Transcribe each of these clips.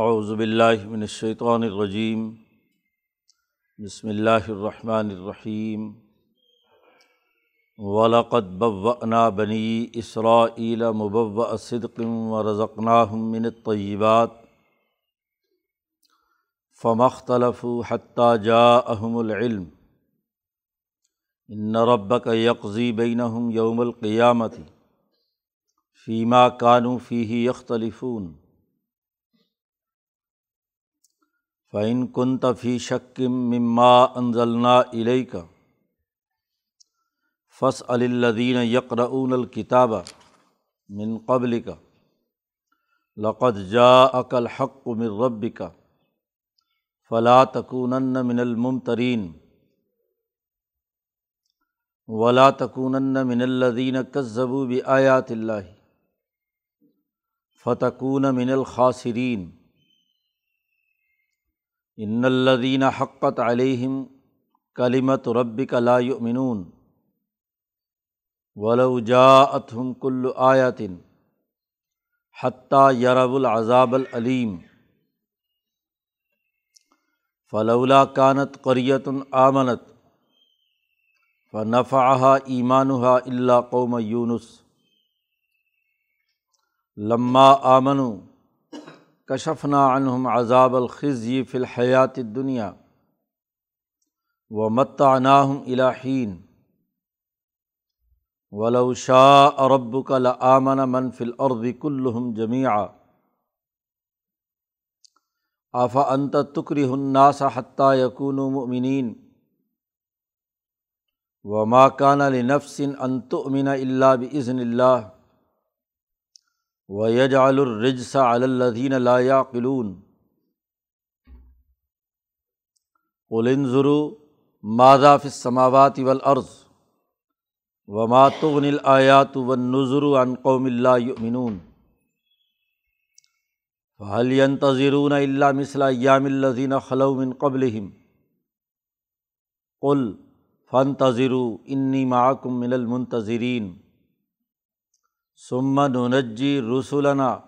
اعوذ باللہ من الشیطان الرجیم، بسم اللہ الرحمن الرحیم ولاقد بوأنا بنی اسرائیل مبوء صدق و رضقناہم من الطیبات، فما اختلفوا حتى جاءهم العلم، ان ربك يقضي بينهم يوم القيامة فيما كانوا فيه يختلفون فعن کن تفی شکم مما انزلنا علیہ کا فص الدین یقرعون الکتاب من قبل کا لقد جا عقل حق من رب کا فلا تکون من الممترین ولا تکون من الدین کذبو بآیات اللہ فتکون من الخاصرین ان الدین حقت علیہم کلیمت ربک لا یؤمنون ولو جاءتهم کل آیاتن حتیٰ یرب العذاب العلیم فلولا کانت قریت آمنت فنفعها ایمانها اللہ قوم یونس لما آمنوا کشفنا عنہم عذاب الخزی فی الحیات دنیا و متعناہم الہین ولو شاء ربک لآمن من فی الارض کلہم جمیعا آفا انت تکرہ الناس حتیٰ یکونوا مؤمنین وما کان لنفس ان تؤمن الا باذن اللہ و یج الرجس الدین لا قلون قلنظرو ماضاف سماوات والارض و ماتغن الیات و نظر عن قوم اللہ یؤمنون فہل ينتظرون الا مثل ایام الذین خلو من قبلہم قل فانتظروا انی معکم من المنتظرین سمن نجی رسولنا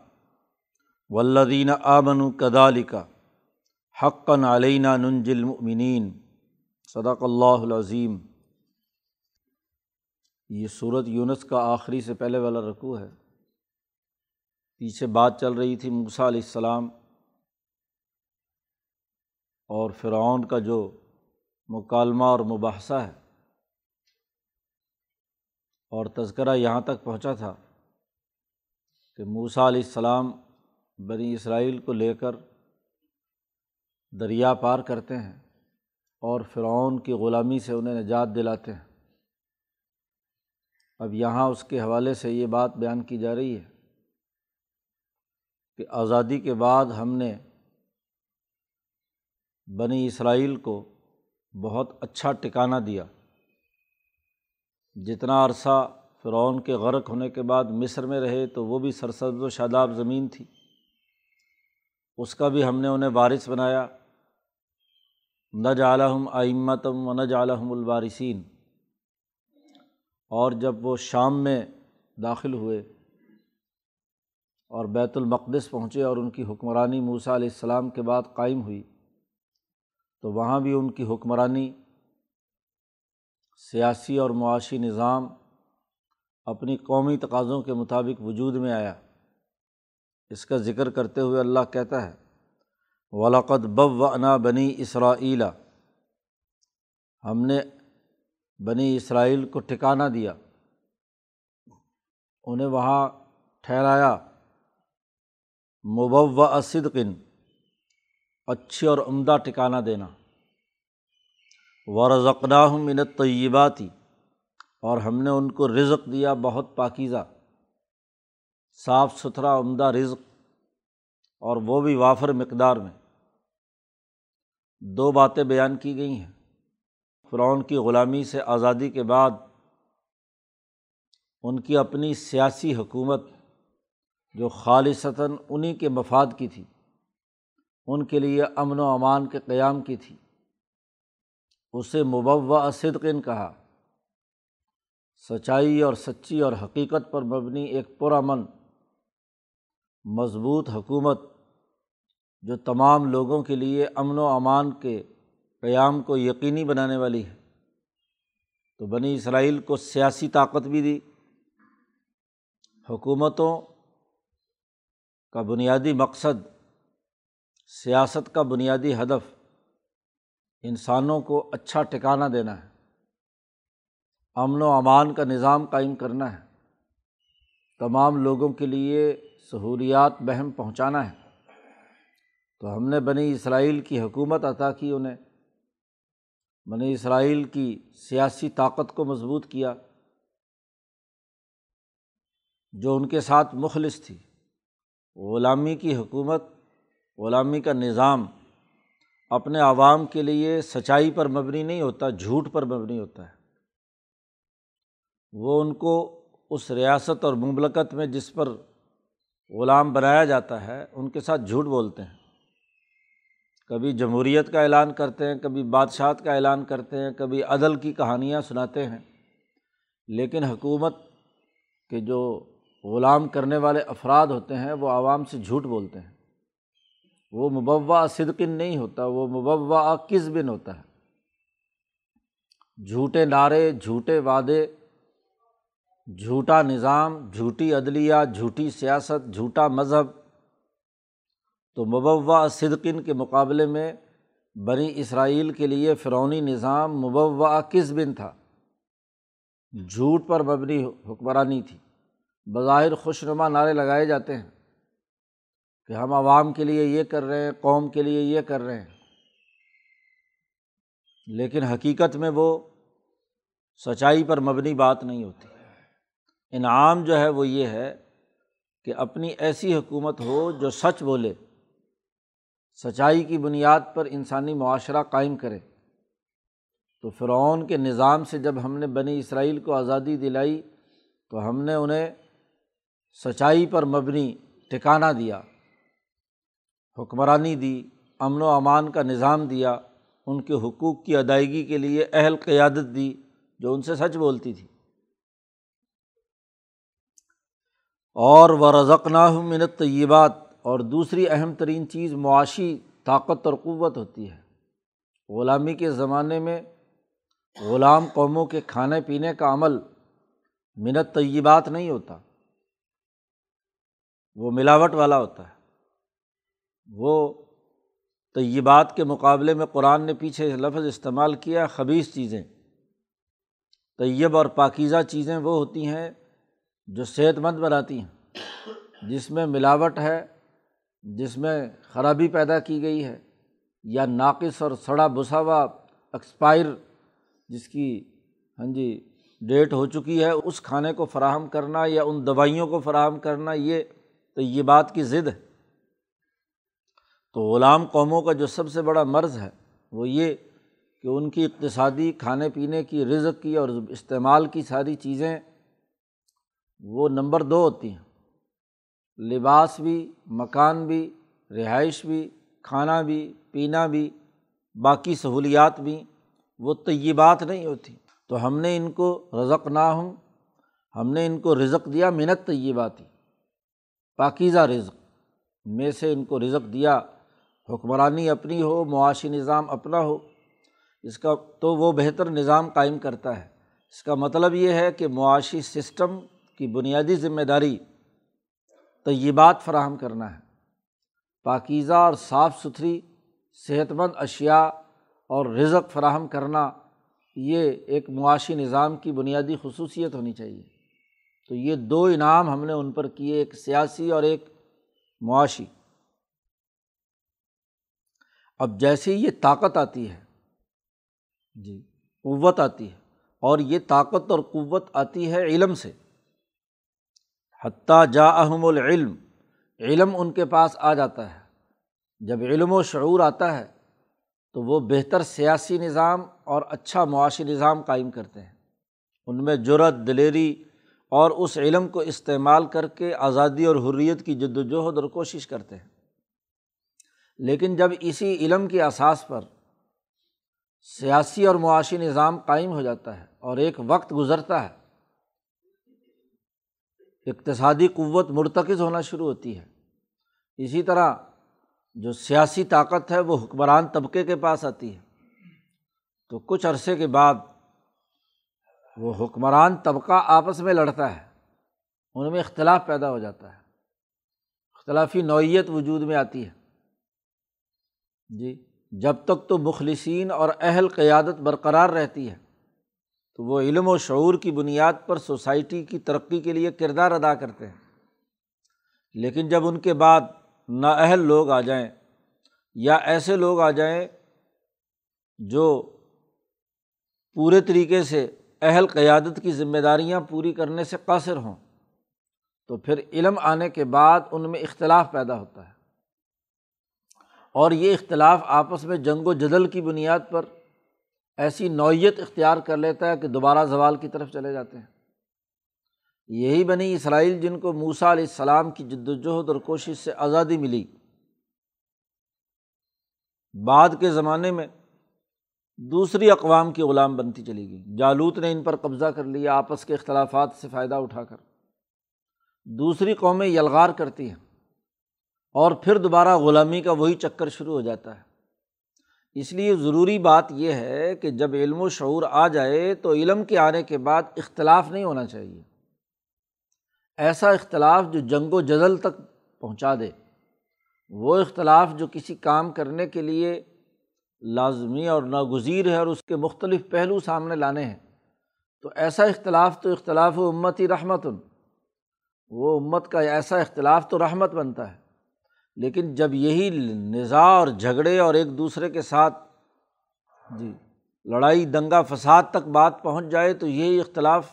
ولدین آمن کدال کا حقن علینہ ننجل مؤمنین صدق اللہ العظیم. یہ صورت یونس کا آخری سے پہلے والا رقوع ہے. پیچھے بات چل رہی تھی موسیٰ علیہ السلام اور فرعون کا جو مکالمہ اور مباحثہ ہے اور تذکرہ یہاں تک پہنچا تھا کہ موسیٰ علیہ السلام بنی اسرائیل کو لے کر دریا پار کرتے ہیں اور فرعون کی غلامی سے انہیں نجات دلاتے ہیں۔ اب یہاں اس کے حوالے سے یہ بات بیان کی جا رہی ہے کہ آزادی کے بعد ہم نے بنی اسرائیل کو بہت اچھا ٹکانہ دیا۔ جتنا عرصہ فرعون کے غرق ہونے کے بعد مصر میں رہے تو وہ بھی سرسبز و شاداب زمین تھی۔ اس کا بھی ہم نے انہیں وارث بنایا۔ نہ جالحم آئمتم و نہ جالحم الوارثین۔ اور جب وہ شام میں داخل ہوئے اور بیت المقدس پہنچے اور ان کی حکمرانی موسیٰ علیہ السلام کے بعد قائم ہوئی، تو وہاں بھی ان کی حکمرانی، سیاسی اور معاشی نظام اپنی قومی تقاضوں کے مطابق وجود میں آیا۔ اس کا ذکر کرتے ہوئے اللہ کہتا ہے ولاقت بب و انا بنی اسرائیلا ہم نے بنی اسرائیل کو ٹھکانہ دیا، انہیں وہاں ٹھہرایا۔ مبو صدقن اچھی اور عمدہ ٹکانہ دینا۔ ورژقناہ منت طیباتی اور ہم نے ان کو رزق دیا بہت پاکیزہ۔ صاف ستھرا عمدہ رزق اور وہ بھی وافر مقدار میں۔ دو باتیں بیان کی گئی ہیں۔ فرعون کی غلامی سے آزادی کے بعد ان کی اپنی سیاسی حکومت جو خالصتاً انہیں کے مفاد کی تھی، ان کے لیے امن و امان کے قیام کی تھی۔ اسے مبوع صدقن کہا۔ سچائی اور سچی اور حقیقت پر مبنی ایک پرامن، مضبوط حکومت جو تمام لوگوں کے لیے امن و امان کے قیام کو یقینی بنانے والی ہے۔ تو بنی اسرائیل کو سیاسی طاقت بھی دی۔ حکومتوں کا بنیادی مقصد، سیاست کا بنیادی ہدف انسانوں کو اچھا ٹکانا دینا ہے۔ امن و امان کا نظام قائم کرنا ہے۔ تمام لوگوں کے لیے سہولیات بہم پہنچانا ہے۔ تو ہم نے بنی اسرائیل کی حکومت عطا کی، انہیں بنی اسرائیل کی سیاسی طاقت کو مضبوط کیا۔ جو ان کے ساتھ مخلص تھی۔ غلامی کی حکومت، غلامی کا نظام اپنے عوام کے لیے سچائی پر مبنی نہیں ہوتا، جھوٹ پر مبنی ہوتا ہے۔ وہ ان کو اس ریاست اور مملکت میں جس پر غلام بنایا جاتا ہے، ان کے ساتھ جھوٹ بولتے ہیں۔ کبھی جمہوریت کا اعلان کرتے ہیں، کبھی بادشاہت کا اعلان کرتے ہیں، کبھی عدل کی کہانیاں سناتے ہیں۔ لیکن حکومت کے جو غلام کرنے والے افراد ہوتے ہیں، وہ عوام سے جھوٹ بولتے ہیں۔ وہ مبوا صدقن نہیں ہوتا، وہ مبوا کس بن ہوتا ہے۔ جھوٹے نعرے، جھوٹے وعدے جھوٹا نظام، جھوٹی عدلیہ، جھوٹی سیاست، جھوٹا مذہب۔ تو مبوا صدقن کے مقابلے میں بنی اسرائیل کے لیے فرونی نظام مبوا کس بن تھا۔ جھوٹ پر مبنی حکمرانی تھی۔ بظاہر خوش نما نعرے لگائے جاتے ہیں کہ ہم عوام کے لیے یہ کر رہے ہیں، قوم کے لیے یہ کر رہے ہیں۔ لیکن حقیقت میں وہ سچائی پر مبنی بات نہیں ہوتی۔ انعام جو ہے وہ یہ ہے کہ اپنی ایسی حکومت ہو جو سچ بولے، سچائی کی بنیاد پر انسانی معاشرہ قائم کرے۔ تو فرعون کے نظام سے جب ہم نے بنی اسرائیل کو آزادی دلائی، تو ہم نے انہیں سچائی پر مبنی ٹکانا دیا، حکمرانی دی، امن و امان کا نظام دیا، ان کے حقوق کی ادائیگی کے لیے اہل قیادت دی جو ان سے سچ بولتی تھی۔ اور و رزق منت طیبات اور دوسری اہم ترین چیز معاشی طاقت اور قوت ہوتی ہے۔ غلامی کے زمانے میں غلام قوموں کے کھانے پینے کا عمل منت طیبات نہیں ہوتا۔ وہ ملاوٹ والا ہوتا ہے۔ وہ طیبات کے مقابلے میں قرآن نے پیچھے لفظ استعمال کیا خبیص چیزیں۔ طیب اور پاکیزہ چیزیں وہ ہوتی ہیں جو صحت مند بناتی ہیں، جس میں ملاوٹ ہے، جس میں خرابی پیدا کی گئی ہے، یا ناقص اور سڑا بسا ہوا ایکسپائر جس کی ہاں جی ڈیٹ ہو چکی ہے، اس کھانے کو فراہم کرنا یا ان دوائیوں کو فراہم کرنا، یہ تو یہ بات کی ضد ہے۔ تو غلام قوموں کا جو سب سے بڑا مرض ہے، وہ یہ کہ ان کی اقتصادی کھانے پینے کی، رزق کی اور استعمال کی ساری چیزیں وہ نمبر دو ہوتی ہیں۔ لباس بھی، مکان بھی، رہائش بھی، کھانا بھی، پینا بھی، باقی سہولیات بھی، وہ طیبات نہیں ہوتی۔ تو ہم نے ان کو رزق نہ ہوں ہم نے ان کو رزق دیا منت طیبات ہی پاکیزہ رزق۔ میں سے ان کو رزق دیا، حکمرانی اپنی ہو، معاشی نظام اپنا ہو۔ اس کا تو وہ بہتر نظام قائم کرتا ہے۔ اس کا مطلب یہ ہے کہ معاشی سسٹم کی بنیادی ذمہ داری طیبات فراہم کرنا ہے۔ پاکیزہ اور صاف ستھری، صحت مند اشیا اور رزق فراہم کرنا یہ ایک معاشی نظام کی بنیادی خصوصیت ہونی چاہیے۔ تو یہ دو انعام ہم نے ان پر کیے، ایک سیاسی اور ایک معاشی۔ اب جیسے یہ طاقت آتی ہے جی قوت آتی ہے اور یہ طاقت اور قوت آتی ہے علم سے حتیٰ جا احم العلم، علم ان کے پاس آ جاتا ہے۔ جب علم و شعور آتا ہے، تو وہ بہتر سیاسی نظام اور اچھا معاشی نظام قائم کرتے ہیں۔ ان میں جرت دلیری اور اس علم کو استعمال کر کے آزادی اور حریت کی جد وجہد اور کوشش کرتے ہیں۔ لیکن جب اسی علم کے اساس پر سیاسی اور معاشی نظام قائم ہو جاتا ہے اور ایک وقت گزرتا ہے اقتصادی قوت مرتکز ہونا شروع ہوتی ہے۔ اسی طرح جو سیاسی طاقت ہے وہ حکمران طبقے کے پاس آتی ہے۔ تو کچھ عرصے کے بعد وہ حکمران طبقہ آپس میں لڑتا ہے۔ ان میں اختلاف پیدا ہو جاتا ہے۔ اختلافی نوعیت وجود میں آتی ہے۔ جی جب تک تو مخلصین اور اہل قیادت برقرار رہتی ہے۔ تو وہ علم و شعور کی بنیاد پر سوسائٹی کی ترقی کے لیے کردار ادا کرتے ہیں۔ لیکن جب ان کے بعد نااہل لوگ آ جائیں یا ایسے لوگ آ جائیں جو پورے طریقے سے اہل قیادت کی ذمہ داریاں پوری کرنے سے قاصر ہوں، تو پھر علم آنے کے بعد ان میں اختلاف پیدا ہوتا ہے۔ اور یہ اختلاف آپس میں جنگ و جدل کی بنیاد پر ایسی نوعیت اختیار کر لیتا ہے کہ دوبارہ زوال کی طرف چلے جاتے ہیں۔ یہی بنی اسرائیل جن کو موسا علیہ السلام کی جد وجہد اور کوشش سے آزادی ملی۔ بعد کے زمانے میں دوسری اقوام کی غلام بنتی چلی گئی۔ جالوت نے ان پر قبضہ کر لیا، آپس کے اختلافات سے فائدہ اٹھا کر۔ دوسری قومیں یلغار کرتی ہیں اور پھر دوبارہ غلامی کا وہی چکر شروع ہو جاتا ہے۔ اس لیے ضروری بات یہ ہے کہ جب علم و شعور آ جائے تو علم کے آنے کے بعد اختلاف نہیں ہونا چاہیے۔ ایسا اختلاف جو جنگ و جدل تک پہنچا دے، وہ اختلاف جو کسی کام کرنے کے لیے لازمی اور ناگزیر ہے اور اس کے مختلف پہلو سامنے لانے ہیں۔ تو ایسا اختلاف تو اختلاف و امت ہی رحمت وہ امت کا ایسا اختلاف تو رحمت بنتا ہے۔ لیکن جب یہی نظا اور جھگڑے اور ایک دوسرے کے ساتھ جی لڑائی، دنگا فساد تک بات پہنچ جائے تو یہی اختلاف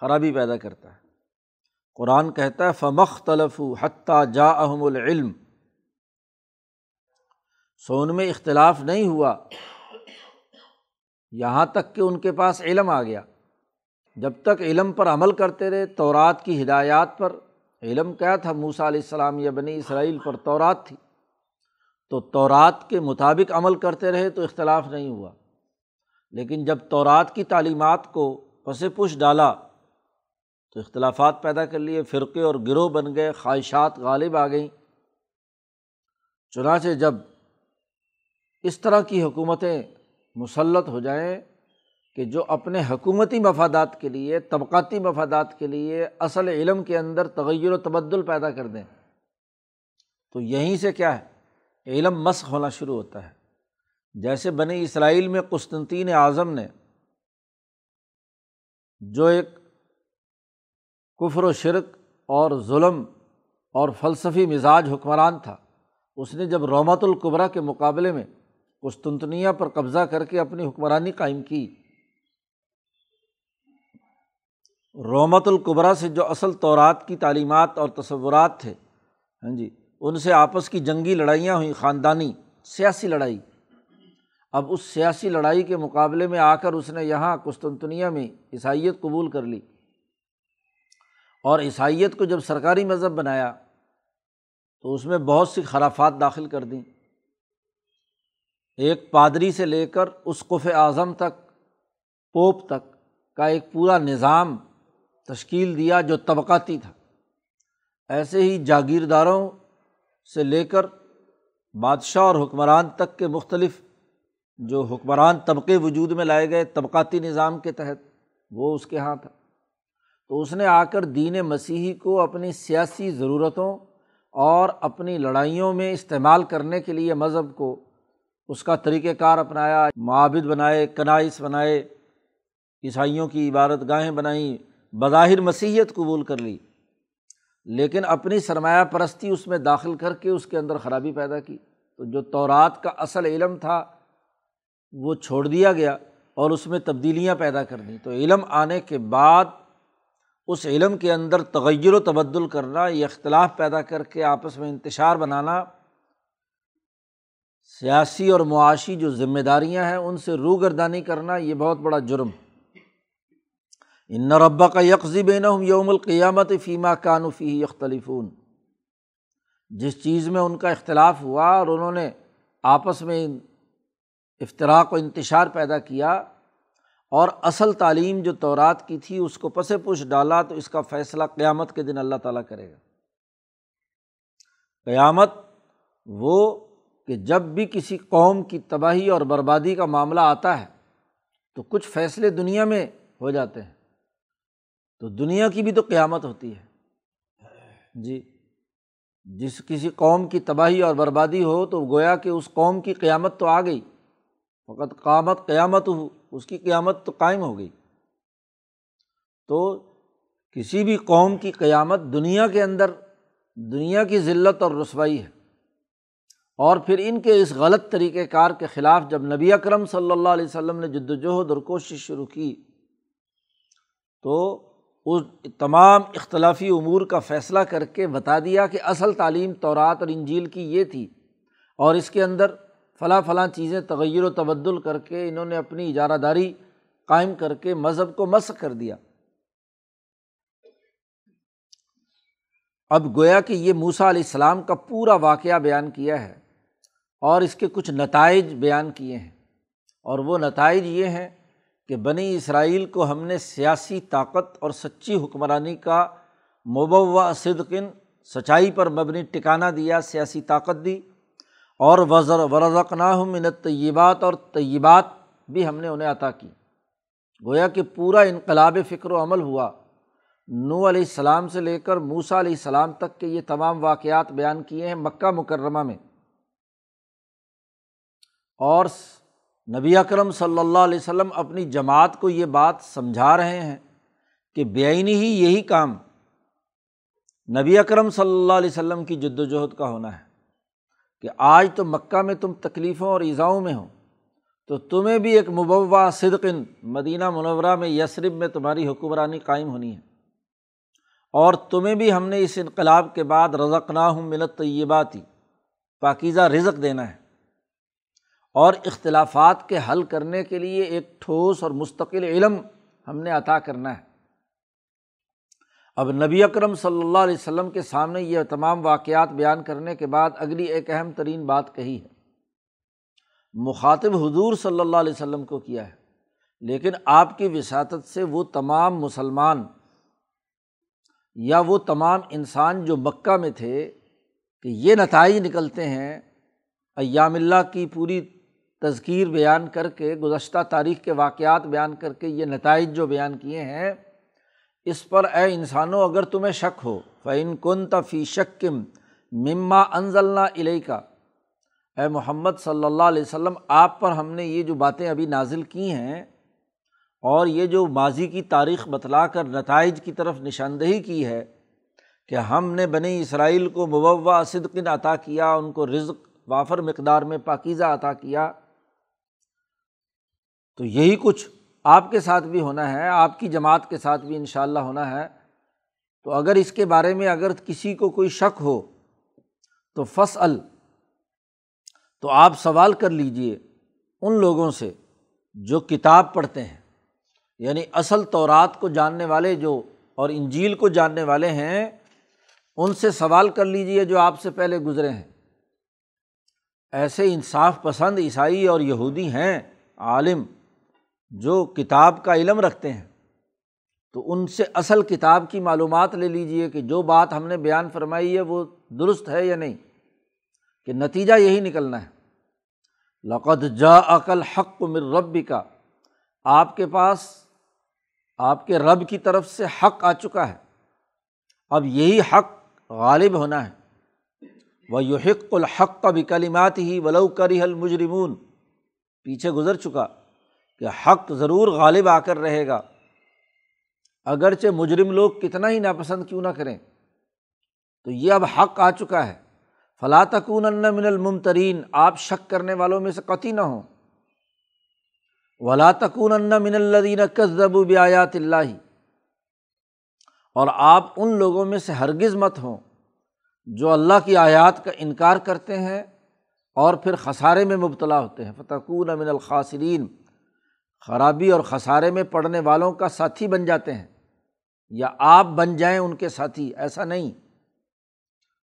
خرابی پیدا کرتا ہے۔ قرآن کہتا ہے فمخ تلف حتیٰ جا احم العلم سون میں اختلاف نہیں ہوا۔ یہاں تک کہ ان کے پاس علم آ گیا۔ جب تک علم پر عمل کرتے رہے، تورات کی ہدایات پر علم کیا تھا؟ موسا علیہ السلام یا بنی اسرائیل پر تورات تھی۔ تو تورات کے مطابق عمل کرتے رہے تو اختلاف نہیں ہوا۔ لیکن جب تورات کی تعلیمات کو پس پش ڈالا تو اختلافات پیدا کر لیے، فرقے اور گروہ بن گئے، خواہشات غالب آ گئیں۔ چنانچہ جب اس طرح کی حکومتیں مسلط ہو جائیں کہ جو اپنے حکومتی مفادات کے لیے، طبقاتی مفادات کے لیے اصل علم کے اندر تغیر و تبدل پیدا کر دیں۔ تو یہیں سے کیا ہے؟ علم مسق ہونا شروع ہوتا ہے۔ جیسے بنی اسرائیل میں قسطنطین اعظم نے جو ایک کفر و شرک اور ظلم اور فلسفی مزاج حکمران تھا، اس نے جب رومت القبرا کے مقابلے میں قسطنطنیہ پر قبضہ کر کے اپنی حکمرانی قائم کی رومت القبرا سے جو اصل طورات کی تعلیمات اور تصورات تھے ہاں جی ان سے آپس کی جنگی لڑائیاں ہوئیں، خاندانی، سیاسی لڑائی۔ اب اس سیاسی لڑائی کے مقابلے میں آ کر اس نے یہاں قسطنطنیہ میں عیسائیت قبول کر لی۔ اور عیسائیت کو جب سرکاری مذہب بنایا، تو اس میں بہت سی خرافات داخل کر دیں۔ ایک پادری سے لے کر اس قف اعظم تک، پوپ تک کا ایک پورا نظام تشکیل دیا جو طبقاتی تھا۔ ایسے ہی جاگیرداروں سے لے کر بادشاہ اور حکمران تک کے مختلف جو حکمران طبقے وجود میں لائے گئے طبقاتی نظام کے تحت وہ اس کے یہاں تھا۔ تو اس نے آ کر دین مسیحی کو اپنی سیاسی ضرورتوں اور اپنی لڑائیوں میں استعمال کرنے کے لیے مذہب کو اس کا طریقۂ کار اپنایا، معابد بنائے، کنائس بنائے، عیسائیوں کی عبادت گاہیں بنائیں۔ بظاہر مسیحیت قبول کر لی، لیکن اپنی سرمایہ پرستی اس میں داخل کر کے اس کے اندر خرابی پیدا کی۔ تو جو تورات کا اصل علم تھا، وہ چھوڑ دیا گیا اور اس میں تبدیلیاں پیدا کر دیں۔ تو علم آنے کے بعد اس علم کے اندر تغیر و تبدل کرنا، یہ اختلاف پیدا کر کے آپس میں انتشار بنانا، سیاسی اور معاشی جو ذمہ داریاں ہیں، ان سے روگردانی کرنا، یہ بہت بڑا جرم۔ ان ربا کا یکزی بین یوم القیامت فیمہ کانفی یختلفون۔ جس چیز میں ان کا اختلاف ہوا اور انہوں نے آپس میں افطراک و انتشار پیدا کیا اور اصل تعلیم جو تورات کی تھی اس کو پس پش ڈالا، تو اس کا فیصلہ قیامت کے دن اللہ تعالیٰ کرے گا۔ قیامت وہ کہ جب بھی کسی قوم کی تباہی اور بربادی کا معاملہ آتا ہے، تو کچھ فیصلے دنیا میں ہو جاتے ہیں۔ تو دنیا کی بھی تو قیامت ہوتی ہے۔ جی جس کسی قوم کی تباہی اور بربادی ہو تو گویا کہ اس قوم کی قیامت تو آ گئی۔ فقط قامت قیامت ہو، اس کی قیامت تو قائم ہو گئی۔ تو کسی بھی قوم کی قیامت دنیا کے اندر، دنیا کی ذلت اور رسوائی ہے۔ اور پھر ان کے اس غلط طریقۂ کار کے خلاف جب نبی اکرم صلی اللہ علیہ وسلم نے جد وجہد اور کوشش شروع کی، تو اس تمام اختلافی امور کا فیصلہ کر کے بتا دیا کہ اصل تعلیم تورات اور انجیل کی یہ تھی اور اس کے اندر فلاں فلاں چیزیں تغیر و تبدل کر کے انہوں نے اپنی اجارہ داری قائم کر کے مذہب کو مس کر دیا۔ اب گویا کہ یہ موسا علیہ السلام کا پورا واقعہ بیان کیا ہے اور اس کے کچھ نتائج بیان کیے ہیں اور وہ نتائج یہ ہیں کہ بنی اسرائیل کو ہم نے سیاسی طاقت اور سچی حکمرانی کا مبوا صدقن سچائی پر مبنی ٹکانا دیا، سیاسی طاقت دی، اور وزر ورزقناہ من طیبات اور طیبات بھی ہم نے انہیں عطا کی۔ گویا کہ پورا انقلاب فکر و عمل ہوا۔ نو علیہ السلام سے لے کر موسا علیہ السلام تک کے یہ تمام واقعات بیان کیے ہیں مکہ مکرمہ میں۔ اور نبی اکرم صلی اللہ علیہ وسلم اپنی جماعت کو یہ بات سمجھا رہے ہیں کہ بےآنی ہی یہی کام نبی اکرم صلی اللہ علیہ وسلم کی جد وجہد کا ہونا ہے کہ آج تو مکہ میں تم تکلیفوں اور ایزاؤں میں ہو، تو تمہیں بھی ایک مبوا صدقن مدینہ منورہ میں یسرب میں تمہاری حکمرانی قائم ہونی ہے۔ اور تمہیں بھی ہم نے اس انقلاب کے بعد رزق نہ ہوں منت طیباتی پاکیزہ رزق دینا ہے۔ اور اختلافات کے حل کرنے کے لیے ایک ٹھوس اور مستقل علم ہم نے عطا کرنا ہے۔ اب نبی اکرم صلی اللہ علیہ وسلم کے سامنے یہ تمام واقعات بیان کرنے کے بعد اگلی ایک اہم ترین بات کہی ہے۔ مخاطب حضور صلی اللہ علیہ وسلم کو کیا ہے، لیکن آپ کی وساطت سے وہ تمام مسلمان یا وہ تمام انسان جو مکہ میں تھے کہ یہ نتائج نکلتے ہیں، ایام اللہ کی پوری تذکیر بیان کر کے، گزشتہ تاریخ کے واقعات بیان کر کے یہ نتائج جو بیان کیے ہیں، اس پر اے انسانوں اگر تمہیں شک ہو فعین کن تفی شکم مما انزلنا علیہ کا اے محمد صلی اللہ علیہ وسلم، آپ پر ہم نے یہ جو باتیں ابھی نازل کی ہیں اور یہ جو ماضی کی تاریخ بتلا کر نتائج کی طرف نشاندہی کی ہے کہ ہم نے بنی اسرائیل کو مبوا صدقن عطا کیا، ان کو رزق وافر مقدار میں پاکیزہ عطا کیا تو یہی کچھ آپ کے ساتھ بھی ہونا ہے، آپ کی جماعت کے ساتھ بھی ان شاء اللہ ہونا ہے۔ تو اگر اس کے بارے میں اگر کسی کو کوئی شک ہو تو فص ال تو آپ سوال کر لیجیے ان لوگوں سے جو کتاب پڑھتے ہیں۔ یعنی اصل طورات کو جاننے والے جو اور انجیل کو جاننے والے ہیں، ان سے سوال کر لیجیے جو آپ سے پہلے گزرے ہیں۔ ایسے انصاف پسند عیسائی اور یہودی ہیں، عالم۔ جو کتاب کا علم رکھتے ہیں، تو ان سے اصل کتاب کی معلومات لے لیجیے کہ جو بات ہم نے بیان فرمائی ہے وہ درست ہے یا نہیں، کہ نتیجہ یہی نکلنا ہے۔ لقد جا عقل حق مر رب کا آپ کے پاس، آپ کے رب کی طرف سے حق آ چکا ہے۔ اب یہی حق غالب ہونا ہے۔ وہ یحق الحق کا بھی کلیمات ہی ولو کری حل مجرمون پیچھے گزر چکا۔ کہ حق ضرور غالب آ کر رہے گا۔ اگرچہ مجرم لوگ کتنا ہی ناپسند کیوں نہ کریں۔ تو یہ اب حق آ چکا ہے۔ فلاں تکون من الممترین، آپ شک کرنے والوں میں سے قطعی نہ ہوں۔ ولا تکون من الدین کذب بیات اللہ۔ اور آپ ان لوگوں میں سے ہرگز مت ہوں جو اللہ کی آیات کا انکار کرتے ہیں اور پھر خسارے میں مبتلا ہوتے ہیں۔ فتقون من الخاصرین خرابی اور خسارے میں پڑھنے والوں کا ساتھی بن جاتے ہیں۔ یا آپ بن جائیں ان کے ساتھی، ایسا نہیں۔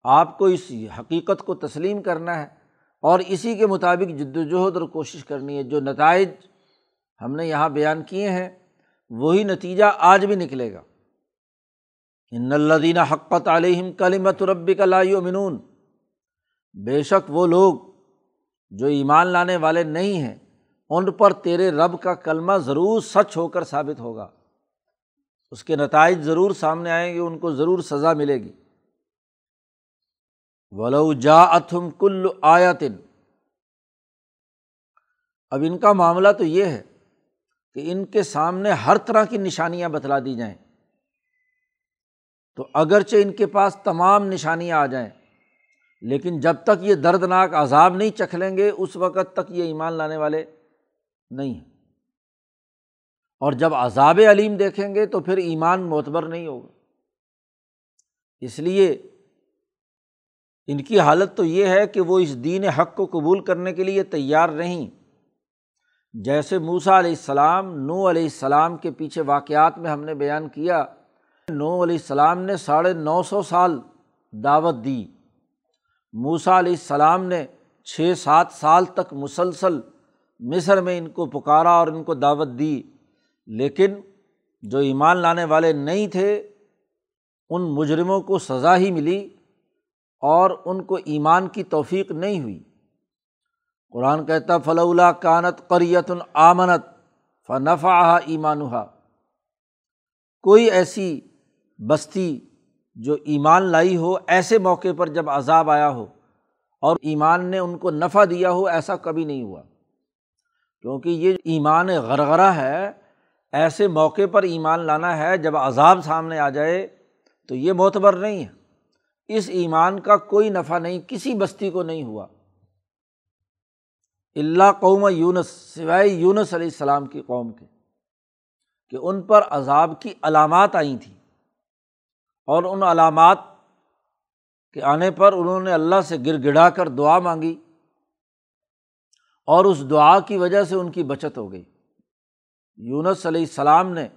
آپ کو اس حقیقت کو تسلیم کرنا ہے اور اسی کے مطابق جد وجہد اور کوشش کرنی ہے۔ جو نتائج ہم نے یہاں بیان کیے ہیں، وہی نتیجہ آج بھی نکلے گا۔ ان الدینہ حقت علیہم کلیمت ربی کا لا منون بے شک وہ لوگ جو ایمان لانے والے نہیں ہیں ان پر تیرے رب کا کلمہ ضرور سچ ہو کر ثابت ہوگا۔ اس کے نتائج ضرور سامنے آئیں گے، ان کو ضرور سزا ملے گی۔ ولو جا اتم کل آیاتن اب ان کا معاملہ تو یہ ہے کہ ان کے سامنے ہر طرح کی نشانیاں بتلا دی جائیں۔ تو اگرچہ ان کے پاس تمام نشانیاں آ جائیں، لیکن جب تک یہ دردناک عذاب نہیں چکھ لیں گے، اس وقت تک یہ ایمان لانے والے نہیں ہیں اور جب عذاب علیم دیکھیں گے تو پھر ایمان معتبر نہیں ہوگا۔ اس لیے ان کی حالت تو یہ ہے کہ وہ اس دین حق کو قبول کرنے کے لیے تیار نہیں جیسے موسا علیہ السلام نو علیہ السلام کے پیچھے واقعات میں ہم نے بیان کیا نو علیہ السلام نے ساڑھے نو سو سال دعوت دی۔ موسا علیہ السلام نے چھ سات سال تک مسلسل مصر میں ان کو پکارا اور ان کو دعوت دی، لیکن جو ایمان لانے والے نہیں تھے، ان مجرموں کو سزا ہی ملی اور ان کو ایمان کی توفیق نہیں ہوئی۔ قرآن کہتا فلاح کانت قریت آمنت فنفا ایمانہ کوئی ایسی بستی جو ایمان لائی ہو، ایسے موقع پر جب عذاب آیا ہو اور ایمان نے ان کو نفع دیا ہو، ایسا کبھی نہیں ہوا۔ کیونکہ یہ ایمان غرغرہ ہے، ایسے موقع پر ایمان لانا ہے جب عذاب سامنے آ جائے تو یہ معتبر نہیں ہے۔ اس ایمان کا کوئی نفع نہیں، کسی بستی کو نہیں ہوا۔ اللہ قوم یونس، سوائے یونس علیہ السلام کی قوم کے، کہ ان پر عذاب کی علامات آئی تھیں۔ اور ان علامات کے آنے پر انہوں نے اللہ سے گر گڑا کر دعا مانگی۔ اور اس دعا کی وجہ سے ان کی بچت ہو گئی۔ یونس علیہ السلام نے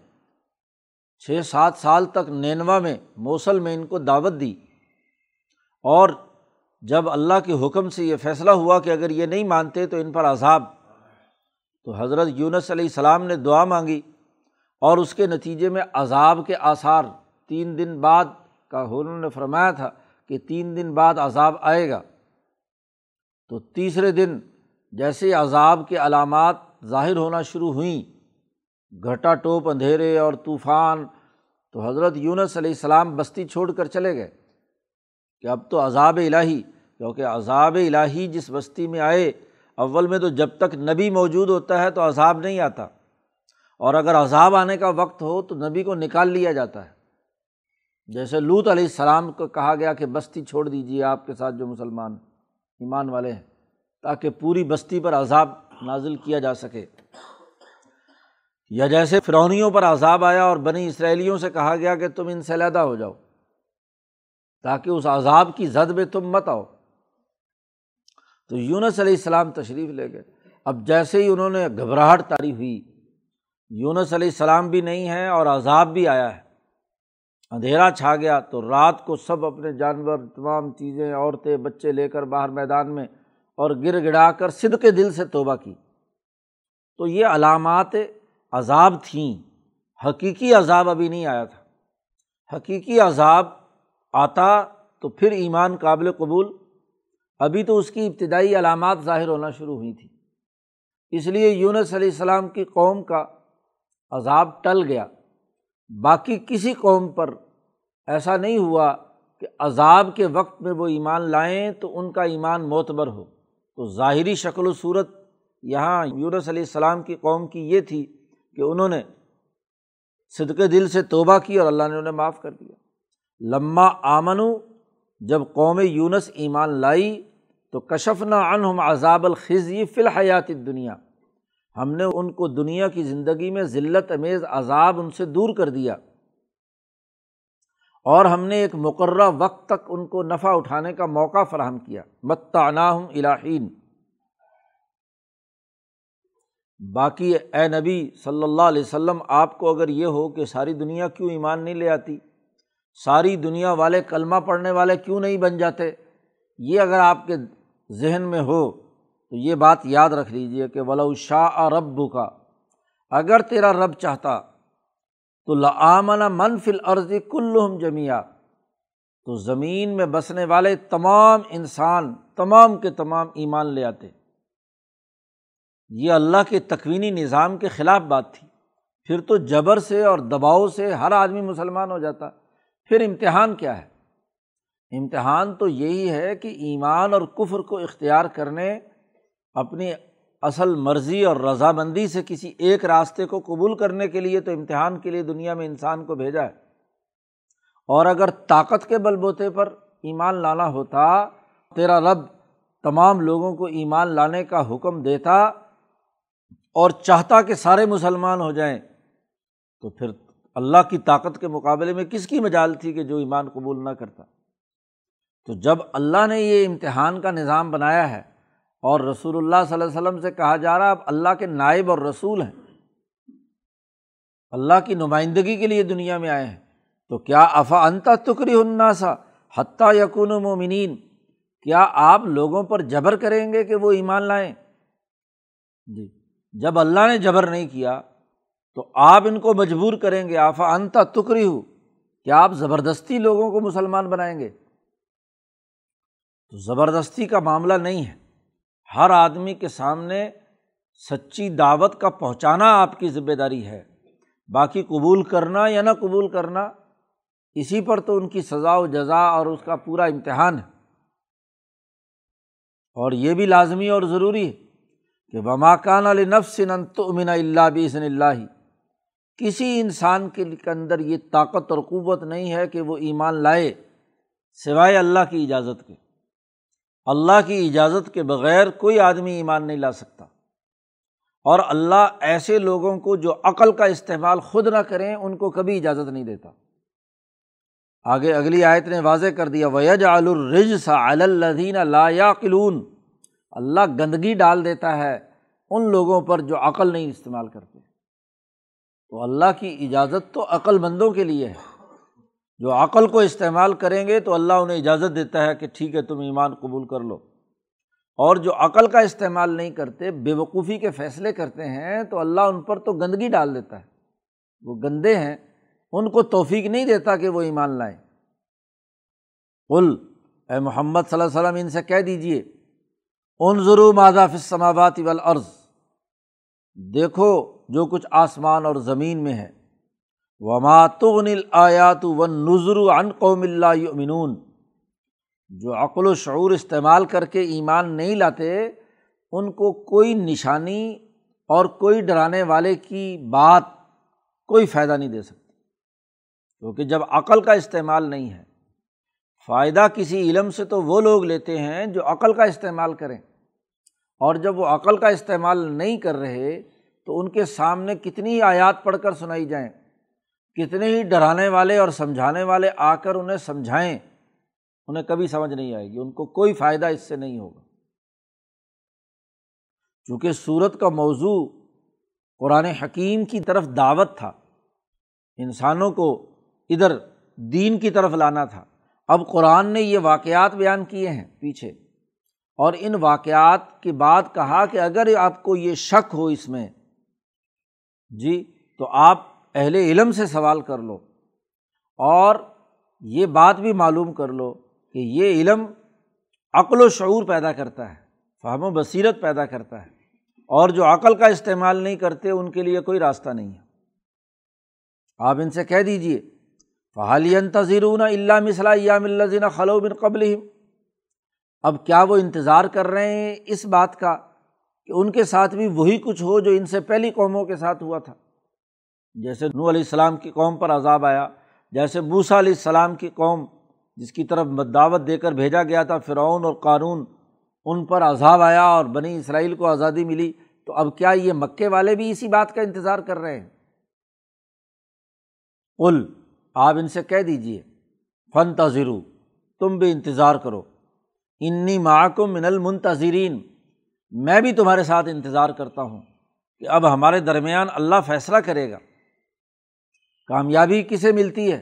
چھ سات سال تک نینوا میں موصل میں ان کو دعوت دی۔ اور جب اللہ کے حکم سے یہ فیصلہ ہوا کہ اگر یہ نہیں مانتے تو ان پر عذاب۔ تو حضرت یونس علیہ السلام نے دعا مانگی اور اس کے نتیجے میں عذاب کے آثار تین دن بعد کا انہوں نے فرمایا تھا کہ تین دن بعد عذاب آئے گا۔ تو تیسرے دن جیسے عذاب کے علامات ظاہر ہونا شروع ہوئیں، گھٹا ٹوپ اندھیرے اور طوفان، تو حضرت یونس علیہ السلام بستی چھوڑ کر چلے گئے۔ کہ اب تو عذاب الہی، کیونکہ عذاب الہی جس بستی میں آئے، اول میں تو جب تک نبی موجود ہوتا ہے تو عذاب نہیں آتا۔ اور اگر عذاب آنے کا وقت ہو تو نبی کو نکال لیا جاتا ہے۔ جیسے لوت علیہ السلام کو کہا گیا کہ بستی چھوڑ دیجیے آپ کے ساتھ جو مسلمان، ایمان والے ہیں۔ تاکہ پوری بستی پر عذاب نازل کیا جا سکے۔ یا جیسے فرونیوں پر عذاب آیا اور بنی اسرائیلیوں سے کہا گیا کہ تم ان سے علیحدہ ہو جاؤ، تاکہ اس عذاب کی زد میں تم مت آؤ۔ تو یونس علیہ السلام تشریف لے گئے۔ اب جیسے ہی انہوں نے گھبراہٹ تاری ہوئی، یونس علیہ السلام بھی نہیں ہے اور عذاب بھی آیا ہے۔ اندھیرا چھا گیا تو رات کو سب اپنے جانور، تمام چیزیں، عورتیں، بچے لے کر باہر میدان میں اور گر گڑا کر سدھ کے دل سے توبہ کی۔ تو یہ علامات عذاب تھیں۔ حقیقی عذاب ابھی نہیں آیا تھا۔ حقیقی عذاب آتا تو پھر ایمان قابل قبول۔ ابھی تو اس کی ابتدائی علامات ظاہر ہونا شروع ہوئی تھیں۔ اس لیے یونس علیہ السلام کی قوم کا عذاب ٹل گیا۔ باقی کسی قوم پر ایسا نہیں ہوا کہ عذاب کے وقت میں وہ ایمان لائیں تو ان کا ایمان معتبر ہو۔ تو ظاہری شکل و صورت یہاں یونس علیہ السلام کی قوم کی یہ تھی کہ انہوں نے صدقے دل سے توبہ کی اور اللہ نے انہیں معاف کر دیا۔ لمہ آمن جب قوم یونس ایمان لائی تو کشف نہ انہم عذاب الخذی فی الحیات دنیا ہم نے ان کو دنیا کی زندگی میں ذلت، امیز، عذاب ان سے دور کر دیا۔ اور ہم نے ایک مقررہ وقت تک ان کو نفع اٹھانے کا موقع فراہم کیا۔ متعناہم الہین باقی اے نبی صلی اللہ علیہ وسلم، آپ کو اگر یہ ہو کہ ساری دنیا کیوں ایمان نہیں لے آتی؟ ساری دنیا والے کلمہ پڑھنے والے کیوں نہیں بن جاتے؟ یہ اگر آپ کے ذہن میں ہو تو یہ بات یاد رکھ لیجیے کہ ولو شاہ رب کا اگر تیرا رب چاہتا تو لامن منفل عرضی کلحم جمیا تو زمین میں بسنے والے تمام انسان، تمام کے تمام ایمان لے آتے۔ یہ اللہ کے تکوینی نظام کے خلاف بات تھی۔ پھر تو جبر سے اور دباؤ سے ہر آدمی مسلمان ہو جاتا۔ پھر امتحان کیا ہے؟ امتحان تو یہی ہے کہ ایمان اور کفر کو اختیار کرنے، اپنی اصل مرضی اور رضامندی سے کسی ایک راستے کو قبول کرنے کے لیے تو امتحان کے لیے دنیا میں انسان کو بھیجا ہے۔ اور اگر طاقت کے بل بوتے پر ایمان لانا ہوتا، تیرا رب تمام لوگوں کو ایمان لانے کا حکم دیتا اور چاہتا کہ سارے مسلمان ہو جائیں، تو پھر اللہ کی طاقت کے مقابلے میں کس کی مجال تھی کہ جو ایمان قبول نہ کرتا؟ تو جب اللہ نے یہ امتحان کا نظام بنایا ہے اور رسول اللہ صلی اللہ علیہ وسلم سے کہا جا رہا اب اللہ کے نائب اور رسول ہیں۔ اللہ کی نمائندگی کے لیے دنیا میں آئے ہیں۔ تو کیا افا انتا تکری الناسا حتیٰ یقون مومنین؟ کیا آپ لوگوں پر جبر کریں گے کہ وہ ایمان لائیں؟ جی جب اللہ نے جبر نہیں کیا، تو آپ ان کو مجبور کریں گے۔ آفا انتا تکری ہو کیا آپ زبردستی لوگوں کو مسلمان بنائیں گے؟ تو زبردستی کا معاملہ نہیں ہے۔ ہر آدمی کے سامنے سچی دعوت کا پہنچانا آپ کی ذمہ داری ہے۔ باقی قبول کرنا یا نہ قبول کرنا، اسی پر تو ان کی سزا و جزا اور اس کا پورا امتحان ہے۔ اور یہ بھی لازمی اور ضروری ہے کہ بماکان علی نفس تو امن اللہ بسن اللہ کسی انسان کے اندر یہ طاقت اور قوت نہیں ہے کہ وہ ایمان لائے، سوائے اللہ کی اجازت کے۔ اللہ کی اجازت کے بغیر کوئی آدمی ایمان نہیں لا سکتا۔ اور اللہ ایسے لوگوں کو جو عقل کا استعمال خود نہ کریں، ان کو کبھی اجازت نہیں دیتا۔ آگے اگلی آیت نے واضح کر دیا ویج الرج سا الدین لا قلون اللہ گندگی ڈال دیتا ہے ان لوگوں پر جو عقل نہیں استعمال کرتے۔ تو اللہ کی اجازت تو عقل مندوں کے لیے ہے۔ جو عقل کو استعمال کریں گے تو اللہ انہیں اجازت دیتا ہے کہ ٹھیک ہے، تم ایمان قبول کر لو۔ اور جو عقل کا استعمال نہیں کرتے، بے وقوفی کے فیصلے کرتے ہیں، تو اللہ ان پر تو گندگی ڈال دیتا ہے۔ وہ گندے ہیں، ان کو توفیق نہیں دیتا کہ وہ ایمان لائیں۔ کل اے محمد صلی اللہ علیہ وسلم، ان سے کہہ دیجیے ان ضرور ماضاف سماوات والارض۔ دیکھو جو کچھ آسمان اور زمین میں ہے۔ وماتغن آیات و نظر عن قوم اللہ یؤمنون جو عقل و شعور استعمال کر کے ایمان نہیں لاتے، ان کو کوئی نشانی اور کوئی ڈرانے والے کی بات کوئی فائدہ نہیں دے سکتی۔ کیونکہ جب عقل کا استعمال نہیں ہے، فائدہ کسی علم سے تو وہ لوگ لیتے ہیں جو عقل کا استعمال کریں۔ اور جب وہ عقل کا استعمال نہیں کر رہے، تو ان کے سامنے کتنی آیات پڑھ کر سنائی جائیں۔ کتنے ہی ڈرانے والے اور سمجھانے والے آ کر انہیں سمجھائیں، انہیں کبھی سمجھ نہیں آئے گی، ان کو کوئی فائدہ اس سے نہیں ہوگا۔ چونکہ سورت کا موضوع قرآن حکیم کی طرف دعوت تھا، انسانوں کو ادھر دین کی طرف لانا تھا۔ اب قرآن نے یہ واقعات بیان کیے ہیں پیچھے، اور ان واقعات کے بعد کہا کہ اگر آپ کو یہ شک ہو اس میں جی تو آپ اہل علم سے سوال کر لو اور یہ بات بھی معلوم کر لو کہ یہ علم عقل و شعور پیدا کرتا ہے، فہم و بصیرت پیدا کرتا ہے اور جو عقل کا استعمال نہیں کرتے، ان کے لیے کوئی راستہ نہیں ہے۔ آپ ان سے کہہ دیجیے فعالی تذیرون اللہ مثلا یا ملزین خلو بن قبل اب کیا وہ انتظار کر رہے ہیں اس بات کا کہ ان کے ساتھ بھی وہی کچھ ہو جو ان سے پہلی قوموں کے ساتھ ہوا تھا؟ جیسے نو علیہ السلام کی قوم پر عذاب آیا، جیسے موسا علیہ السلام کی قوم جس کی طرف دعوت دے کر بھیجا گیا تھا، فرعون اور قانون ان پر عذاب آیا اور بنی اسرائیل کو آزادی ملی۔ تو اب کیا یہ مکے والے بھی اسی بات کا انتظار کر رہے ہیں؟ کل آپ ان سے کہہ دیجیے فن تذرو تم بھی انتظار کرو۔ انی معکم من المنتظرین۔ میں بھی تمہارے ساتھ انتظار کرتا ہوں کہ اب ہمارے درمیان اللہ فیصلہ کرے گا۔ کامیابی کسے ملتی ہے؟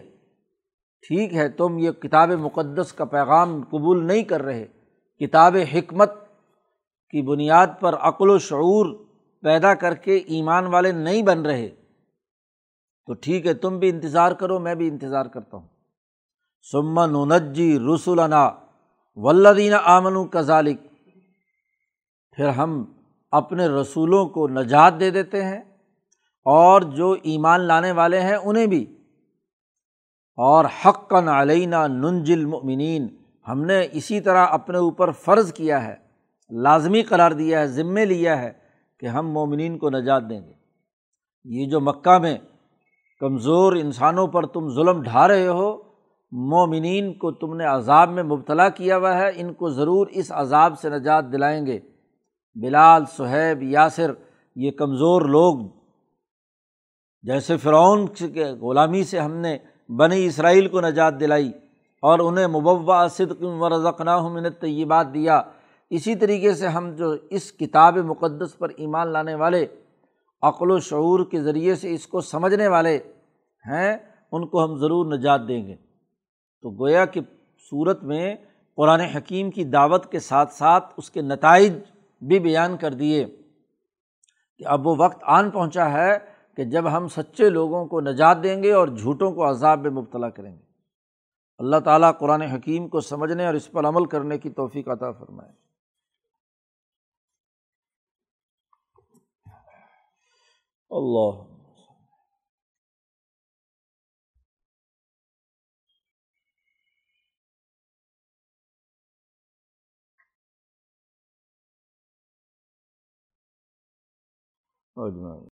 ٹھیک ہے، تم یہ کتاب مقدس کا پیغام قبول نہیں کر رہے۔ کتاب حکمت کی بنیاد پر عقل و شعور پیدا کر کے ایمان والے نہیں بن رہے۔ تو ٹھیک ہے، تم بھی انتظار کرو، میں بھی انتظار کرتا ہوں۔ سمن نجی رسولنا ولدین آمن کزالک پھر ہم اپنے رسولوں کو نجات دے دیتے ہیں۔ اور جو ایمان لانے والے ہیں انہیں بھی۔ اور حقاً علینہ ننجل المؤمنین، ہم نے اسی طرح اپنے اوپر فرض کیا ہے، لازمی قرار دیا ہے، ذمے لیا ہے کہ ہم مومنین کو نجات دیں گے۔ یہ جو مکہ میں کمزور انسانوں پر تم ظلم ڈھا رہے ہو، مومنین کو تم نے عذاب میں مبتلا کیا ہوا ہے، ان کو ضرور اس عذاب سے نجات دلائیں گے۔ بلال صہیب یاسر، یہ کمزور لوگ جیسے فرعون کے غلامی سے ہم نے بنی اسرائیل کو نجات دلائی اور انہیں مبوا صدق و رضقنا من طیبات دیا، اسی طریقے سے ہم جو اس کتاب مقدس پر ایمان لانے والے، عقل و شعور کے ذریعے سے اس کو سمجھنے والے ہیں، ان کو ہم ضرور نجات دیں گے۔ تو گویا کہ صورت میں قرآن حکیم کی دعوت کے ساتھ ساتھ اس کے نتائج بھی بیان کر دیے کہ اب وہ وقت آن پہنچا ہے کہ جب ہم سچے لوگوں کو نجات دیں گے اور جھوٹوں کو عذاب میں مبتلا کریں گے۔ اللہ تعالیٰ قرآن حکیم کو سمجھنے اور اس پر عمل کرنے کی توفیق عطا فرمائے۔ اللہ۔ اجمائی